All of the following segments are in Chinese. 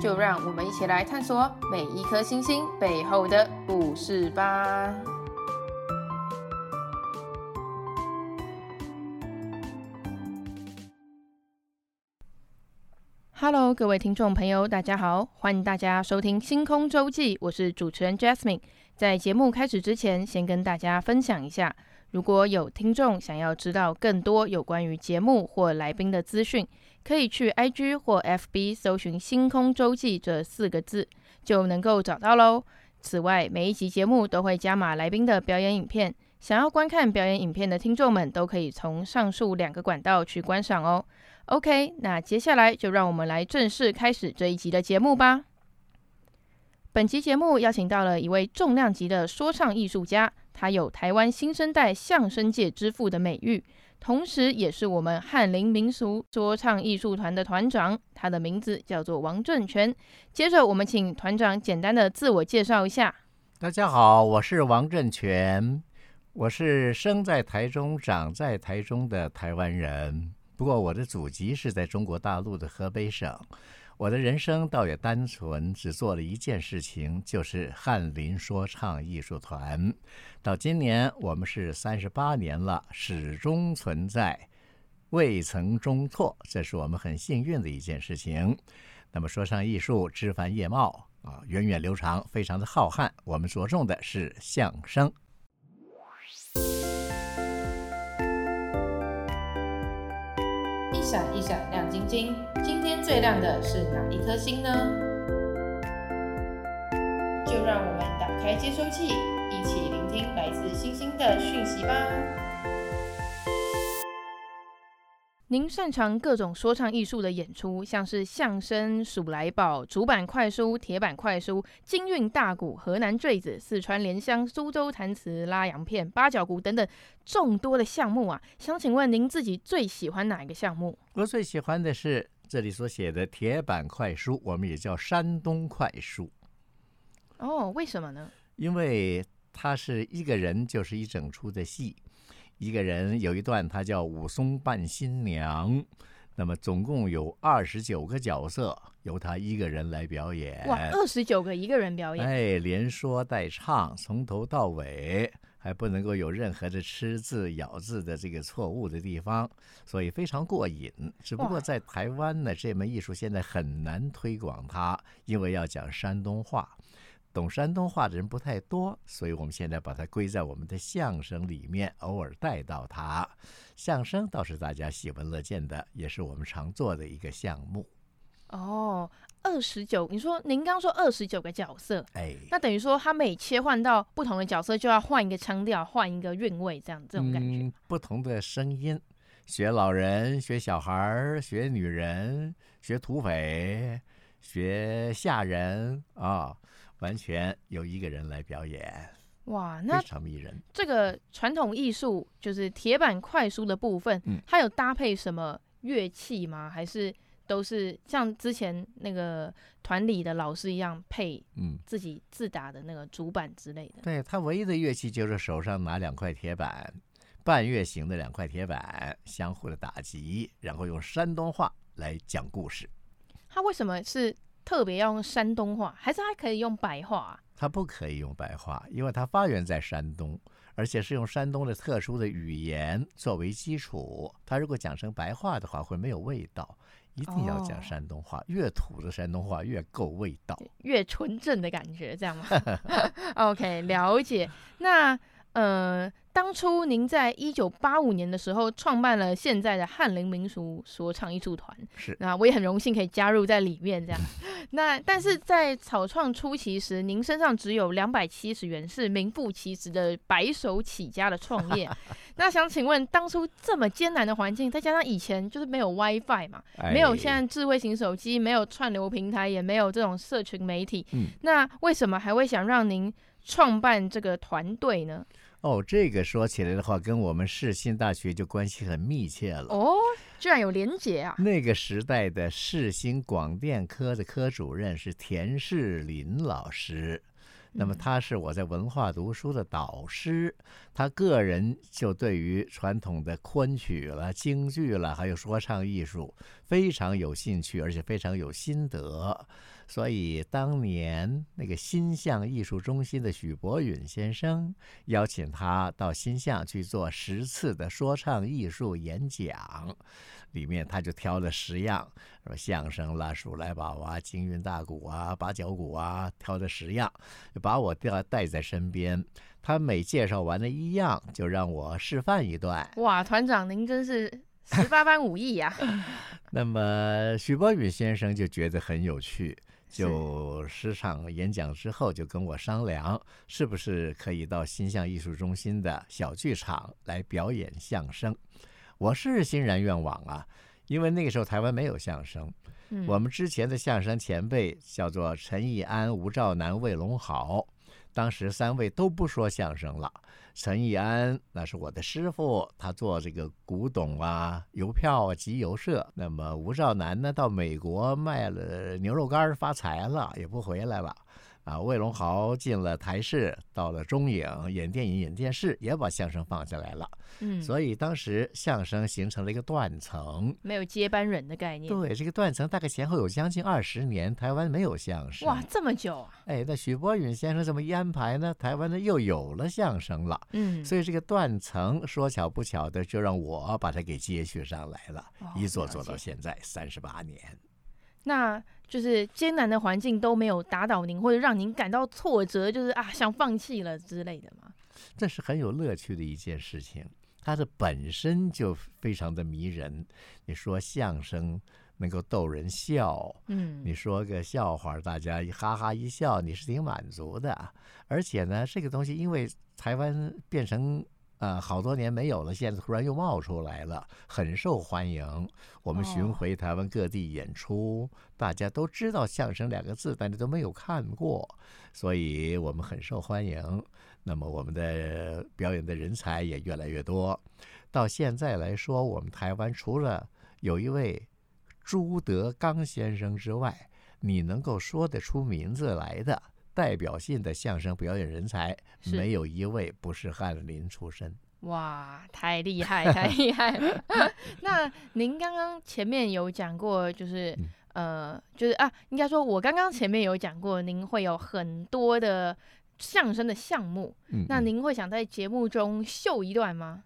就让我们一起来探索每一颗星星背后的故事吧。Hello，各位听众朋友，大家好，欢迎大家收听《星空周记》，我是主持人 Jasmine。在节目开始之前，先跟大家分享一下。如果有听众想要知道更多有关于节目或来宾的资讯，可以去 IG 或 FB 搜寻“星空周记”这四个字，就能够找到喽。此外，每一集节目都会加码来宾的表演影片，想要观看表演影片的听众们都可以从上述两个管道去观赏哦。OK，那接下来就让我们来正式开始这一集的节目吧。本集节目邀请到了一位重量级的说唱艺术家。他有台湾新生代相声界之父的美誉，同时也是我们翰林民俗说唱艺术团的团长。他的名字叫做王正权。接着，我们请团长简单的自我介绍一下。大家好，我是王正权，我是生在台中、长在台中的台湾人，不过我的祖籍是在中国大陆的河北省。我的人生倒也单纯，只做了一件事情，就是翰林说唱艺术团。到今年我们是三十八年了，始终存在，未曾终拓，这是我们很幸运的一件事情。那么说唱艺术枝繁叶茂啊，源远流长，非常的浩瀚。我们着重的是相声。闪一闪亮晶晶，今天最亮的是哪一颗星呢？就让我们打开接收器，一起聆听来自星星的讯息吧。您擅长各种说唱艺术的演出，像是相声、数来宝、竹板快书、铁板快书、京韵大鼓、河南坠子、四川莲香、苏州弹词、拉洋片、八角鼓等等众多的项目啊！想请问您自己最喜欢哪一个项目？我最喜欢的是这里所写的铁板快书，我们也叫山东快书。哦，为什么呢？因为它是一个人就是一整出的戏。一个人有一段，他叫武松扮新娘，那么总共有二十九个角色，由他一个人来表演。哇，二十九个一个人表演，哎，连说带唱，从头到尾，还不能够有任何的吃字咬字的这个错误的地方，所以非常过瘾。只不过在台湾呢，这门艺术现在很难推广它，因为要讲山东话。懂山东话的人不太多，所以我们现在把它归在我们的相声里面，偶尔带到它。相声倒是大家喜闻乐见的，也是我们常做的一个项目。哦，二十九，你说您刚说二十九个角色，哎，那等于说他每切换到不同的角色，就要换一个腔调，换一个韵味，这样这种感觉。嗯，不同的声音，学老人，学小孩，学女人，学土匪，学下人啊。完全由一个人来表演，哇，那非常迷人。这个传统艺术就是铁板快书的部分，嗯，它有搭配什么乐器吗？还是都是像之前那个团里的老师一样配，嗯，自己自打的那个主板之类的？嗯、对，他唯一的乐器就是手上拿两块铁板，半月形的两块铁板，相互的打击，然后用山东话来讲故事。他为什么是？特别要用山东话，还是他可以用白话啊？他不可以用白话，因为他发源在山东，而且是用山东的特殊的语言作为基础。他如果讲成白话的话，会没有味道。一定要讲山东话，哦、越土的山东话越够味道，越纯正的感觉，这样吗？OK，了解。那。呃，当初您在一九八五年的时候创办了现在的翰林民俗说唱艺术团，是，那我也很荣幸可以加入在里面。这样，那但是在草创初期时，您身上只有两百七十元，是名副其实的白手起家的创业。那想请问，当初这么艰难的环境，再加上以前就是没有 WiFi 嘛，哎、没有现在智慧型手机，没有串流平台，也没有这种社群媒体，嗯、那为什么还会想让您创办这个团队呢？哦，这个说起来的话，跟我们世新大学就关系很密切了。哦，居然有连结啊！那个时代的世新广电科的科主任是田世林老师。那么他是我在文化读书的导师，他个人就对于传统的昆曲了、京剧了，还有说唱艺术非常有兴趣，而且非常有心得。所以当年那个新象艺术中心的许博允先生邀请他到新象去做十次的说唱艺术演讲。里面他就挑了十样，什么相声啦、数来宝啊、京韵大鼓啊、八角鼓啊，挑了十样，就把我带带在身边。他每介绍完了一样，就让我示范一段。哇，团长您真是十八般武艺呀！那么许伯允先生就觉得很有趣，就十场演讲之后就跟我商量，是不是可以到新象艺术中心的小剧场来表演相声。我是欣然愿往啊，因为那个时候台湾没有相声，嗯、我们之前的相声前辈叫做陈义安、吴兆南、魏龙豪，当时三位都不说相声了。陈义安那是我的师傅，他做这个古董啊、邮票啊、集邮社。那么吴兆南呢，到美国卖了牛肉干发财了，也不回来了。啊，魏龙豪进了台视，到了中影演电影、演电视，也把相声放下来了。嗯，所以当时相声形成了一个断层，没有接班人的概念。对，这个断层大概前后有将近二十年，台湾没有相声。哇，这么久啊！哎，那许博允先生这么一安排呢，台湾呢又有了相声了。嗯，所以这个断层说巧不巧的，就让我把它给接续上来了，哦，一做做到现在三十八年。那就是艰难的环境都没有打倒您，或者让您感到挫折，就是啊想放弃了之类的吗？这是很有乐趣的一件事情，它的本身就非常的迷人。你说相声能够逗人笑，嗯，你说个笑话，大家一哈哈一笑，你是挺满足的。而且呢，这个东西因为台湾变成。啊、呃，好多年没有了，现在突然又冒出来了，很受欢迎。我们巡回台湾各地演出，哦、大家都知道相声两个字，但是都没有看过，所以我们很受欢迎。那么我们的表演的人才也越来越多。到现在来说，我们台湾除了有一位朱德刚先生之外，你能够说得出名字来的。代表性的相声表演人才，没有一位不是翰林出身。哇，太厉害，太厉害了！那您刚刚前面有讲过，就是、嗯、呃，就是啊，应该说，我刚刚前面有讲过，您会有很多的相声的项目。嗯嗯，那您会想在节目中秀一段吗？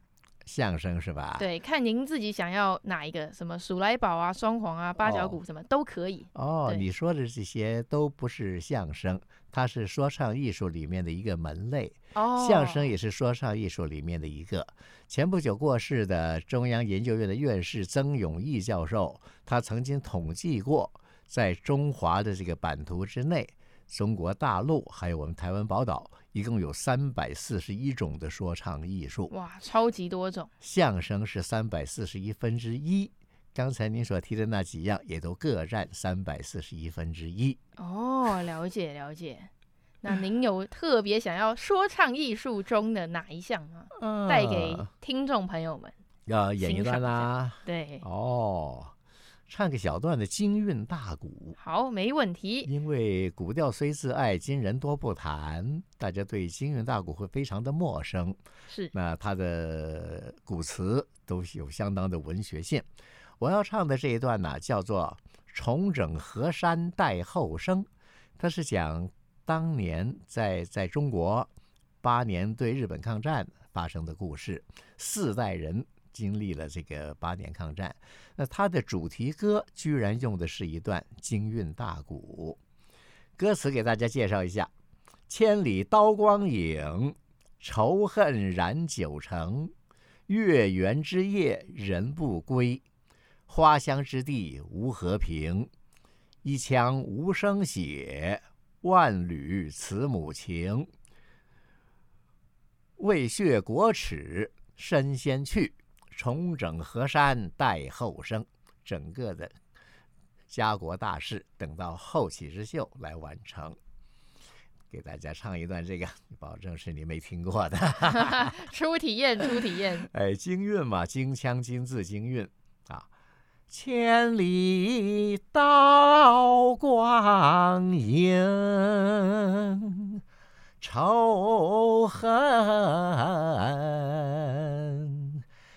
相声是吧？对，看您自己想要哪一个，什么鼠来宝啊、双簧啊、八角鼓什么、哦、都可以。哦，你说的这些都不是相声，它是说唱艺术里面的一个门类。哦，相声也是说唱艺术里面的一个。前不久过世的中央研究院的院士曾永义教授，他曾经统计过，在中华的这个版图之内，中国大陆还有我们台湾宝岛。一共有三百四十一种的说唱艺术，哇，超级多种。相声是三百四十一分之一，刚才您所提的那几样也都各占三百四十一分之一。哦，了解了解。那您有特别想要说唱艺术中的哪一项吗？嗯，带给听众朋友们要演一段啦。对，哦。唱个小段的京韵大鼓，好，没问题。因为古调虽自爱，今人多不谈，大家对京韵大鼓会非常的陌生。是，那它的古词都有相当的文学性。我要唱的这一段呢，叫做《重整河山待后生》，它是讲当年在在中国八年对日本抗战发生的故事，四代人。经历了这个八年抗战，那他的主题歌居然用的是一段京韵大鼓，歌词给大家介绍一下：千里刀光影，仇恨染九城。月圆之夜人不归，花香之地无和平。一腔无声血，万缕慈母情。为雪国耻身先去，重整河山待后生。整个的家国大事，等到后起之秀来完成。给大家唱一段这个，保证是你没听过的。初体验，初体验。哎，京韵嘛，京腔京字京韵啊。千里刀光影，仇恨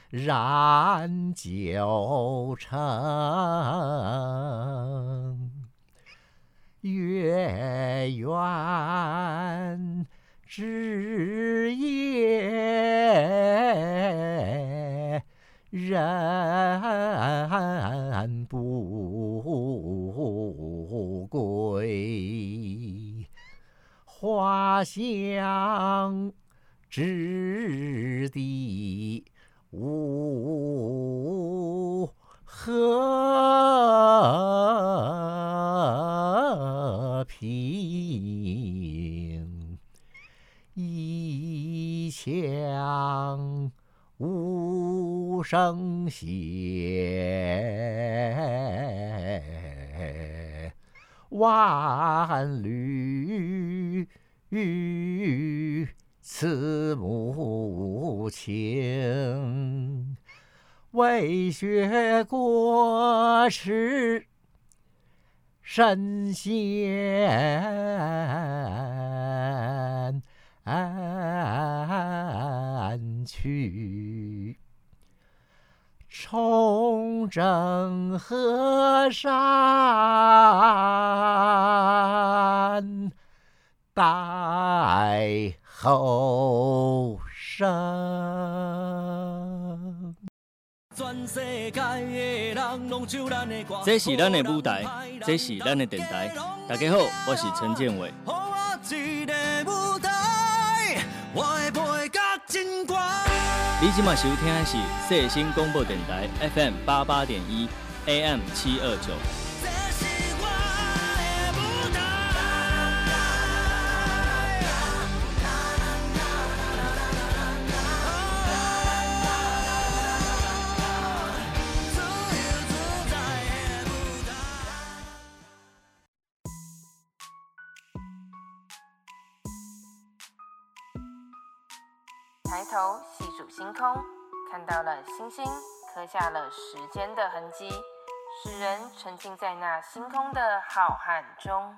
染酒成。月圆之夜，人花香之地无和平，一腔无声血，万缕慈母情。为雪国耻身先去，重整河山待后生。这是咱的舞台，这是咱的电台。大家好，我是陈建伟。你今麦收听的是世新广播电台 FM 八八点一 AM 七二九。抬头细数星空，看到了星星，刻下了时间的痕迹，使人沉浸在那星空的浩瀚中。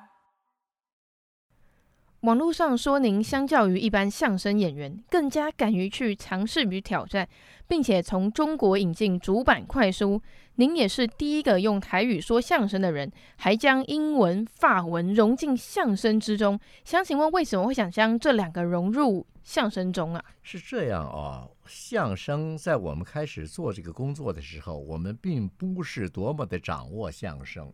网络上说，您相较于一般相声演员，更加敢于去尝试与挑战，并且从中国引进主板快书。您也是第一个用台语说相声的人，还将英文、法文融进相声之中。想请问，为什么会想将这两个融入相声中啊？是这样啊，相声在我们开始做这个工作的时候，我们并不是多么的掌握相声，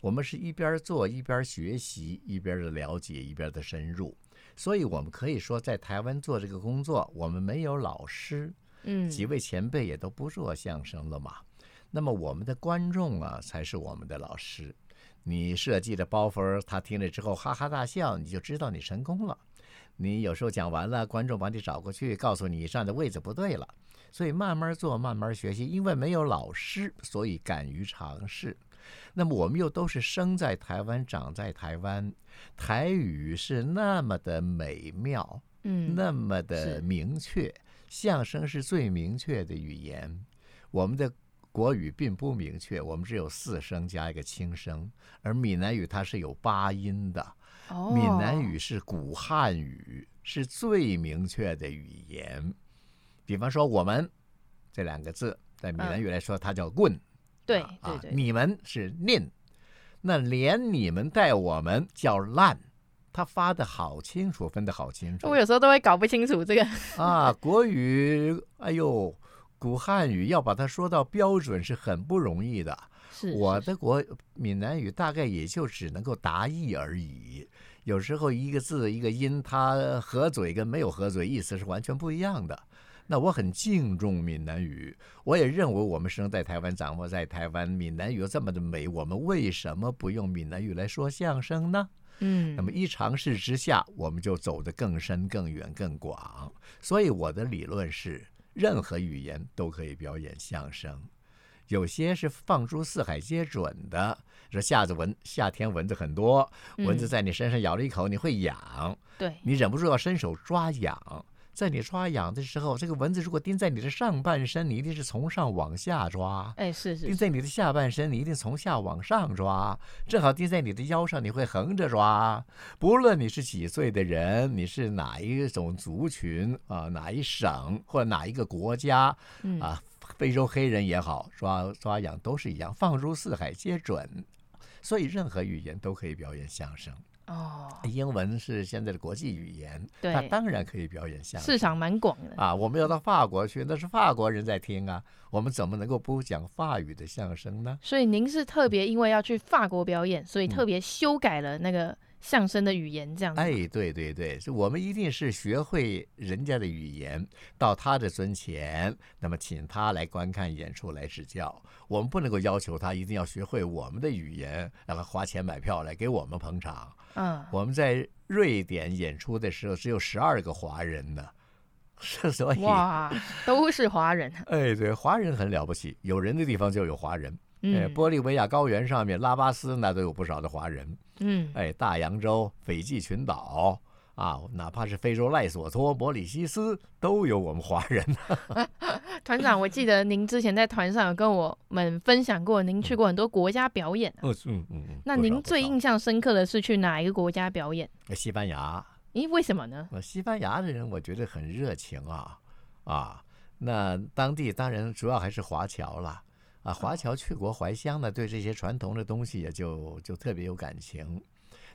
我们是一边做一边学习，一边的了解，一边的深入。所以，我们可以说，在台湾做这个工作，我们没有老师，嗯，几位前辈也都不做相声了嘛。那么，我们的观众啊，才是我们的老师。你设计的包袱，他听了之后哈哈大笑，你就知道你成功了。你有时候讲完了，观众把你找过去，告诉你站的位置不对了。所以慢慢做，慢慢学习。因为没有老师，所以敢于尝试。那么我们又都是生在台湾，长在台湾，台语是那么的美妙，嗯，那么的明确。相声是最明确的语言。我们的国语并不明确，我们只有四声加一个轻声，而闽南语它是有八音的。哦，闽南语是古汉语，是最明确的语言。比方说“我们”这两个字，在闽南语来说，它叫“棍”。对啊，对对，你们是“念”，那连你们带我们叫“烂”，他发的好清楚，分的好清楚。我有时候都会搞不清楚这个啊，国语，哎呦，古汉语要把它说到标准是很不容易的。是，我的国闽南语大概也就只能够达意而已。有时候一个字一个音，它合嘴跟没有合嘴意思是完全不一样的。那我很敬重闽南语，我也认为我们生在台湾、长活在台湾，闽南语又这么的美，我们为什么不用闽南语来说相声呢？嗯，那么一尝试之下，我们就走得更深、更远、更广。所以我的理论是，任何语言都可以表演相声。有些是放诸四海皆准的，说夏子蚊，夏天蚊子很多，蚊子在你身上咬了一口，你会痒，嗯、对你忍不住要伸手抓痒。在你抓痒的时候，这个蚊子如果叮在你的上半身，你一定是从上往下抓；哎，是是，叮在你的下半身，你一定从下往上抓。正好叮在你的腰上，你会横着抓。不论你是几岁的人，你是哪一种族群啊，哪一省或者哪一个国家啊，嗯、非洲黑人也好，抓抓痒都是一样，放诸四海皆准。所以任何语言都可以表演相声。哦，英文是现在的国际语言，对，它当然可以表演相声，市场蛮广的啊。我们要到法国去，那是法国人在听啊，我们怎么能够不讲法语的相声呢？所以您是特别因为要去法国表演，所以特别修改了那个。相声的语言这样子，哎，对对对，我们一定是学会人家的语言，到他的尊前，那么请他来观看演出来指教。我们不能够要求他一定要学会我们的语言，让他花钱买票来给我们捧场。嗯，我们在瑞典演出的时候只有十二个华人呢，所以哇，都是华人。哎，对，华人很了不起，有人的地方就有华人。嗯、哎，玻利维亚高原上面，拉巴斯那都有不少的华人。嗯，哎，大洋洲、斐济群岛啊，哪怕是非洲赖索托、摩里西斯，都有我们华人。团长，我记得您之前在团上有跟我们分享过，您去过很多国家表演、啊。嗯嗯嗯嗯。那您最印象深刻的是去哪一个国家表演？西班牙。咦，为什么呢？西班牙的人我觉得很热情啊啊，那当地当然主要还是华侨了。啊，华侨去国怀乡呢，对这些传统的东西也就就特别有感情。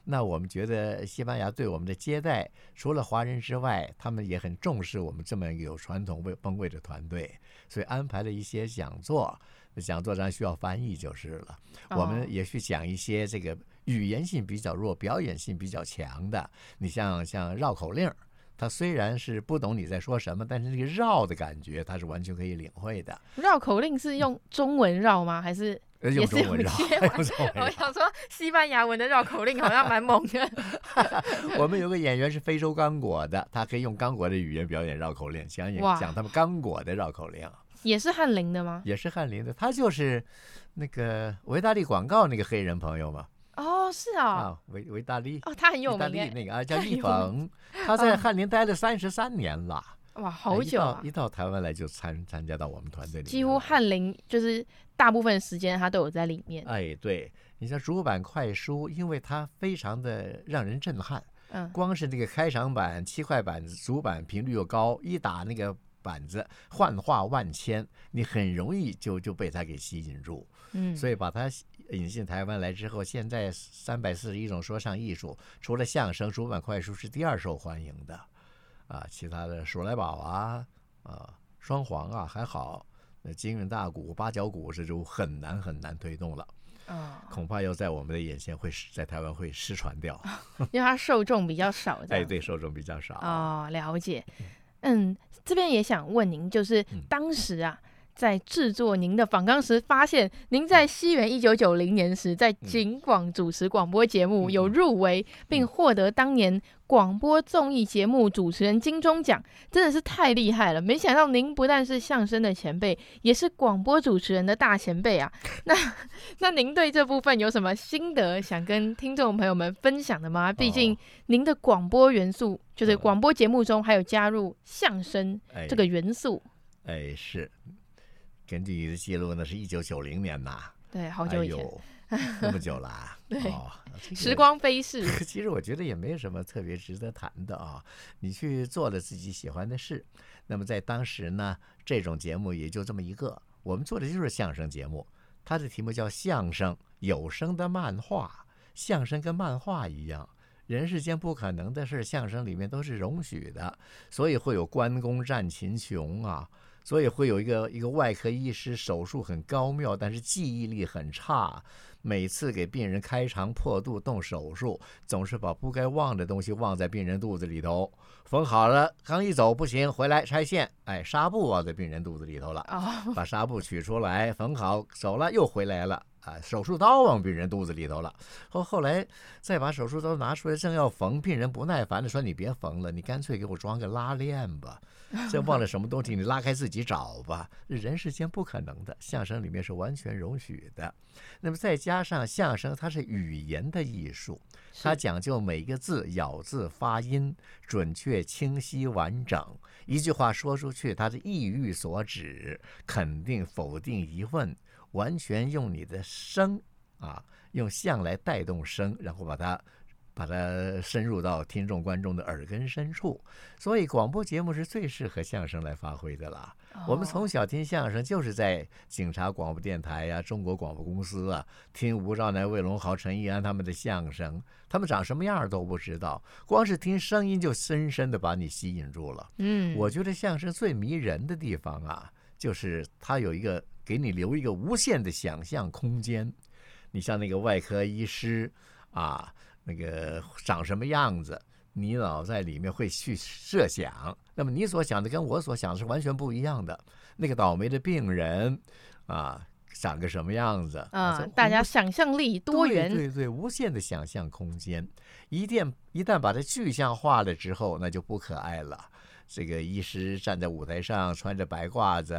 那我们觉得西班牙对我们的接待，除了华人之外，他们也很重视我们这么有传统味风味的团队，所以安排了一些讲座。讲座上需要翻译就是了。我们也去讲一些这个语言性比较弱、表演性比较强的。你像像绕口令。他虽然是不懂你在说什么，但是这个绕的感觉，他是完全可以领会的。绕口令是用中文绕吗？还是也是用中文绕？我想说，西班牙文的绕口令好像蛮猛的。我们有个演员是非洲刚果的，他可以用刚果的语言表演绕口令，讲演讲他们刚果的绕口令。也是翰林的吗？也是翰林的，他就是那个维大利广告那个黑人朋友嘛。哦，是啊，啊，维维大利哦，他很有名，维大利那个啊叫利鹏，他在翰林待了三十三年了，哇，好久啊！一到台湾来就参参加到我们团队里面，几乎翰林就是大部分时间他都有在里面。哎，对，你像主板快书，因为它非常的让人震撼，嗯，光是那个开场板七块板子，主板频率又高，一打那个板子幻化万千，你很容易就就被它给吸引住，嗯，所以把它。引进台湾来之后，现在三百四十一种说唱艺术，除了相声、主板快书是第二受欢迎的，啊，其他的鼠来宝啊，啊，双簧啊还好，那金韵大鼓、八角鼓这就很难很难推动了，啊，恐怕要在我们的眼前会在台湾会失传掉，因为它受众比较少，哎，对，受众比较少。哦，了解。嗯，这边也想问您，就是当时啊。嗯在制作您的访纲时，发现您在西元一九九零年时，在警广主持广播节目有入围，并获得当年广播综艺节目主持人金钟奖，真的是太厉害了！没想到您不但是相声的前辈，也是广播主持人的大前辈啊！那那您对这部分有什么心得想跟听众朋友们分享的吗？毕竟您的广播元素，就是广播节目中还有加入相声这个元素。哎，是。根据你的记录，那是一九九零年呐，对，好久以前，哎、那么久了，对、哦这个，时光飞逝。其实我觉得也没有什么特别值得谈的啊，你去做了自己喜欢的事，那么在当时呢，这种节目也就这么一个，我们做的就是相声节目，它的题目叫相声有声的漫画，相声跟漫画一样，人世间不可能的事，相声里面都是容许的，所以会有关公战秦琼啊。所以会有一个一个外科医师手术很高妙，但是记忆力很差，每次给病人开肠破肚动手术，总是把不该忘的东西忘在病人肚子里头。缝好了，刚一走不行，回来拆线，哎，纱布忘在病人肚子里头了。哦，把纱布取出来，缝好，走了又回来了。啊，手术刀往病人肚子里头了。后后来再把手术刀拿出来，正要缝，病人不耐烦的说：“你别缝了，你干脆给我装个拉链吧。这忘了什么东西，你拉开自己找吧。人世间不可能的，相声里面是完全容许的。那么再加上相声，它是语言的艺术，它讲究每一个字咬字发音准确、清晰、完整。一句话说出去，它的意欲所指，肯定、否定、疑问。”完全用你的声啊，用相来带动声，然后把它把它深入到听众观众的耳根深处。所以广播节目是最适合相声来发挥的啦。我们从小听相声，就是在警察广播电台呀、啊、中国广播公司啊，听吴兆南、魏龙豪、陈义安他们的相声，他们长什么样都不知道，光是听声音就深深的把你吸引住了。嗯，我觉得相声最迷人的地方啊，就是它有一个。给你留一个无限的想象空间，你像那个外科医师啊，那个长什么样子，你老在里面会去设想。那么你所想的跟我所想的是完全不一样的。那个倒霉的病人啊，长个什么样子啊？大家想象力多元，对对对，无限的想象空间。一旦一旦把它具象化了之后，那就不可爱了。这个医师站在舞台上，穿着白褂子，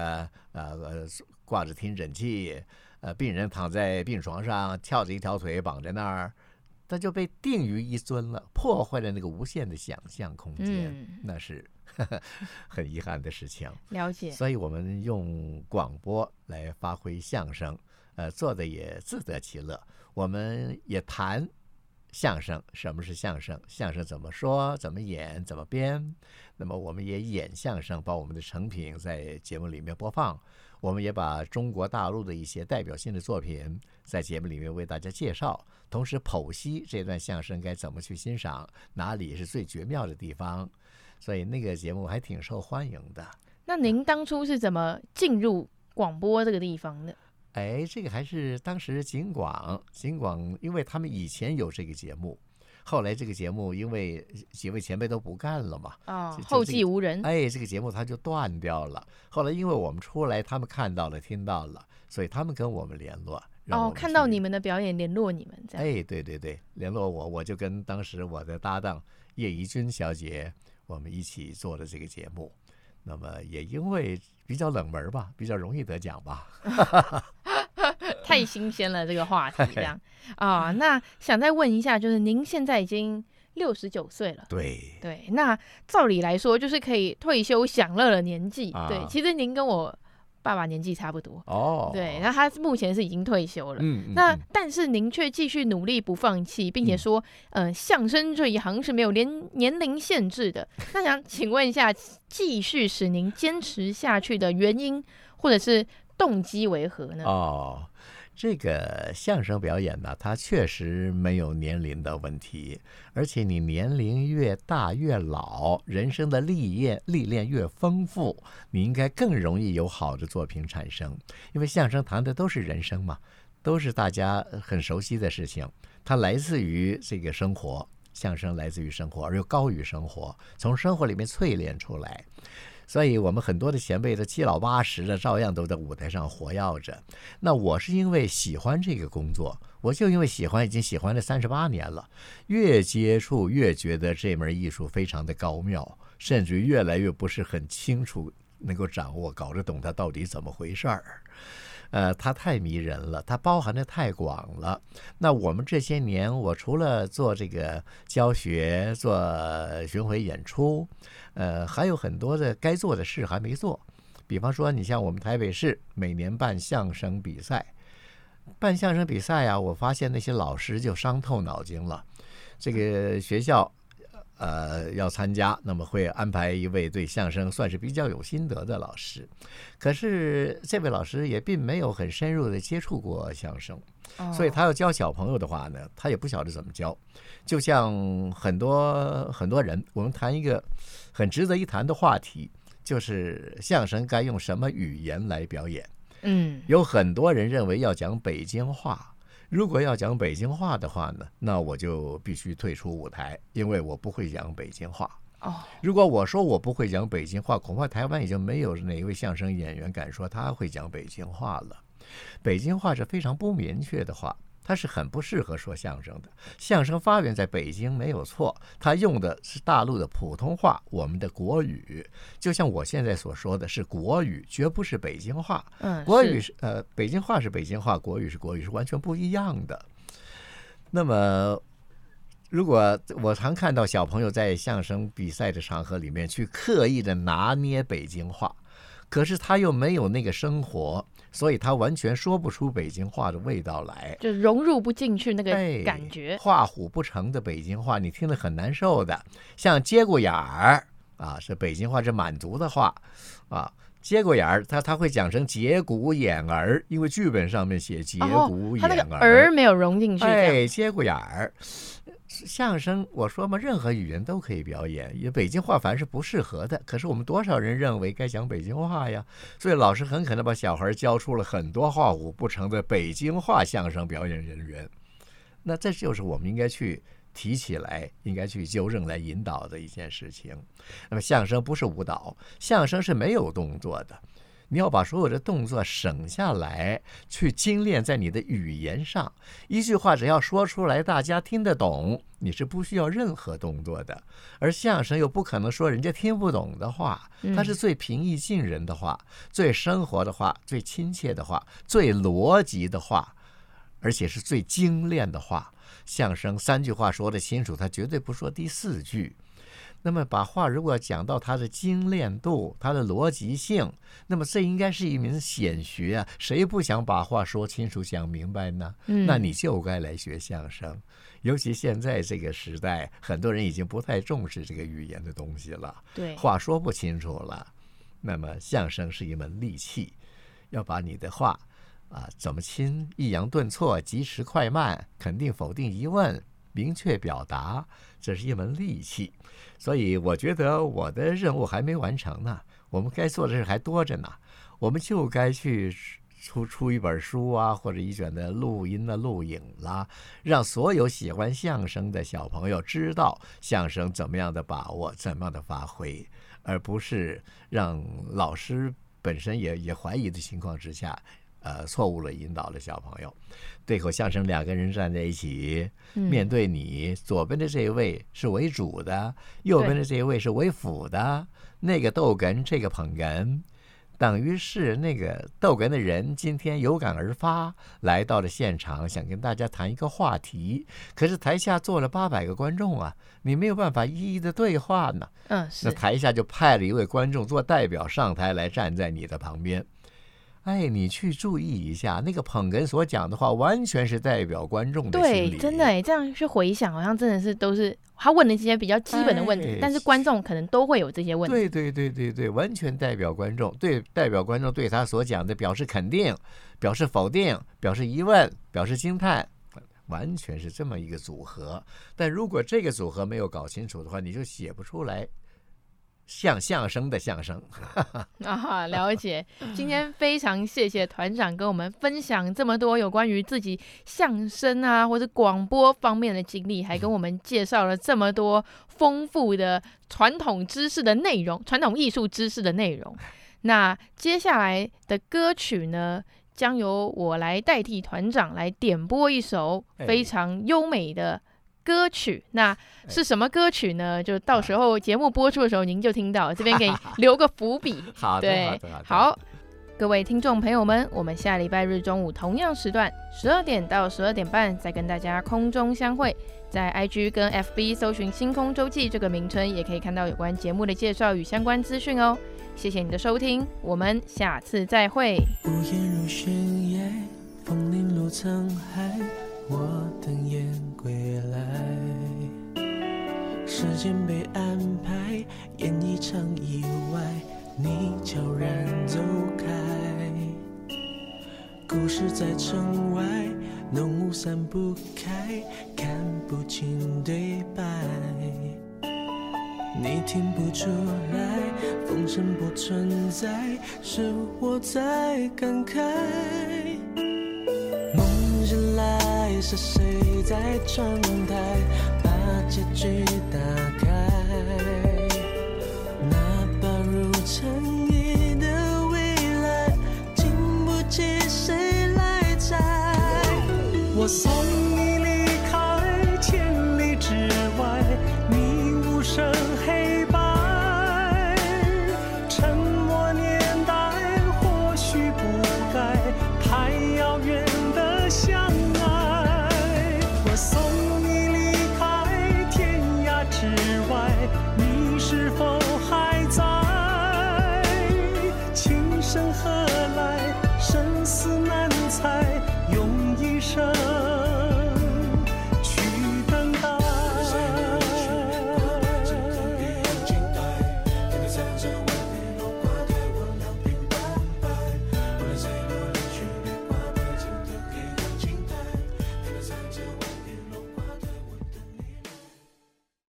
呃，挂着听诊器，呃，病人躺在病床上，翘着一条腿绑在那儿，他就被定于一尊了，破坏了那个无限的想象空间，嗯、那是呵 呵很遗憾的事情。了解。所以我们用广播来发挥相声，呃，做的也自得其乐。我们也谈。相声，什么是相声？相声怎么说？怎么演？怎么编？那么我们也演相声，把我们的成品在节目里面播放。我们也把中国大陆的一些代表性的作品在节目里面为大家介绍，同时剖析这段相声该怎么去欣赏，哪里是最绝妙的地方。所以那个节目还挺受欢迎的。那您当初是怎么进入广播这个地方的？哎，这个还是当时警广，警广，因为他们以前有这个节目，后来这个节目因为几位前辈都不干了嘛，啊、哦，后继无人，哎，这个节目它就断掉了。后来因为我们出来，他们看到了，听到了，所以他们跟我们联络，哦，看到你们的表演，联络你们，这样，哎，对对对，联络我，我就跟当时我的搭档叶怡君小姐，我们一起做的这个节目。那么也因为比较冷门吧，比较容易得奖吧。太新鲜了，这个话题这样 啊、哦。那想再问一下，就是您现在已经六十九岁了，对对。那照理来说，就是可以退休享乐的年纪。啊、对，其实您跟我爸爸年纪差不多哦。对，那他目前是已经退休了。嗯。那嗯但是您却继续努力不放弃，并且说，嗯、呃，相声这一行是没有年年龄限制的。那想请问一下，继续使您坚持下去的原因，或者是动机为何呢？哦。这个相声表演呢，它确实没有年龄的问题，而且你年龄越大越老，人生的历练历练越丰富，你应该更容易有好的作品产生。因为相声谈的都是人生嘛，都是大家很熟悉的事情，它来自于这个生活，相声来自于生活，而又高于生活，从生活里面淬炼出来。所以，我们很多的前辈都七老八十的，照样都在舞台上活跃着。那我是因为喜欢这个工作，我就因为喜欢，已经喜欢了三十八年了。越接触越觉得这门艺术非常的高妙，甚至越来越不是很清楚能够掌握、搞得懂它到底怎么回事儿。呃，它太迷人了，它包含的太广了。那我们这些年，我除了做这个教学、做巡回演出，呃，还有很多的该做的事还没做。比方说，你像我们台北市每年办相声比赛，办相声比赛啊，我发现那些老师就伤透脑筋了。这个学校。呃，要参加，那么会安排一位对相声算是比较有心得的老师。可是这位老师也并没有很深入的接触过相声，所以他要教小朋友的话呢，他也不晓得怎么教。就像很多很多人，我们谈一个很值得一谈的话题，就是相声该用什么语言来表演。嗯，有很多人认为要讲北京话。如果要讲北京话的话呢，那我就必须退出舞台，因为我不会讲北京话。哦，如果我说我不会讲北京话，恐怕台湾已经没有哪一位相声演员敢说他会讲北京话了。北京话是非常不明确的话。他是很不适合说相声的。相声发源在北京没有错，他用的是大陆的普通话，我们的国语。就像我现在所说的是国语，绝不是北京话。嗯，国语是呃，北京话是北京话，国语是国语，是完全不一样的。那么，如果我常看到小朋友在相声比赛的场合里面去刻意的拿捏北京话，可是他又没有那个生活。所以他完全说不出北京话的味道来，就融入不进去那个感觉，画虎不成的北京话，你听得很难受的。像接骨眼儿啊，是北京话，是满族的话啊。接骨眼儿，他他会讲成节骨眼儿，因为剧本上面写节骨眼儿，哦、他那个儿没有融进去。哎，接骨眼儿。相声，我说嘛，任何语言都可以表演，也北京话反而是不适合的。可是我们多少人认为该讲北京话呀？所以老师很可能把小孩教出了很多画虎不成的北京话相声表演人员。那这就是我们应该去提起来，应该去纠正来引导的一件事情。那么相声不是舞蹈，相声是没有动作的。你要把所有的动作省下来，去精炼在你的语言上。一句话只要说出来，大家听得懂，你是不需要任何动作的。而相声又不可能说人家听不懂的话，它是最平易近人的话，最生活的话，最亲切的话，最逻辑的话，而且是最精炼的话。相声三句话说得清楚，他绝对不说第四句。那么把话如果讲到它的精炼度、它的逻辑性，那么这应该是一门显学啊！谁不想把话说清楚、讲明白呢？嗯，那你就该来学相声。尤其现在这个时代，很多人已经不太重视这个语言的东西了。对，话说不清楚了。那么相声是一门利器，要把你的话啊怎么清、抑扬顿挫、及时快慢、肯定否定疑问。明确表达，这是一门利器，所以我觉得我的任务还没完成呢。我们该做的事还多着呢，我们就该去出出一本书啊，或者一卷的录音的录影啦，让所有喜欢相声的小朋友知道相声怎么样的把握，怎么样的发挥，而不是让老师本身也也怀疑的情况之下。呃，错误了引导了小朋友。对口相声，两个人站在一起，面对你，左边的这一位是为主的，右边的这一位是为辅的。那个逗哏，这个捧哏，等于是那个逗哏的人今天有感而发，来到了现场，想跟大家谈一个话题。可是台下坐了八百个观众啊，你没有办法一一的对话呢。嗯，那台下就派了一位观众做代表上台来站在你的旁边。哎，你去注意一下，那个捧哏所讲的话，完全是代表观众的心理。对，真的哎，这样去回想，好像真的是都是他问的这些比较基本的问题，哎、但是观众可能都会有这些问题。对对对对对，完全代表观众，对代表观众对他所讲的表示肯定、表示否定、表示疑问、表示惊叹，完全是这么一个组合。但如果这个组合没有搞清楚的话，你就写不出来。像相声的相声 啊，了解。今天非常谢谢团长跟我们分享这么多有关于自己相声啊或者广播方面的经历，还跟我们介绍了这么多丰富的传统知识的内容、传统艺术知识的内容。那接下来的歌曲呢，将由我来代替团长来点播一首非常优美的。歌曲，那是什么歌曲呢？就到时候节目播出的时候，您就听到。这边 给留个伏笔。好，对，好，各位听众朋友们，我们下礼拜日中午同样时段，十二点到十二点半，再跟大家空中相会。在 IG 跟 FB 搜寻“星空周记”这个名称，也可以看到有关节目的介绍与相关资讯哦。谢谢你的收听，我们下次再会。我等雁归来，时间被安排，演一场意外，你悄然走开。故事在城外，浓雾散不开，看不清对白。你听不出来，风声不存在，是我在感慨。是谁在窗台把结局打开。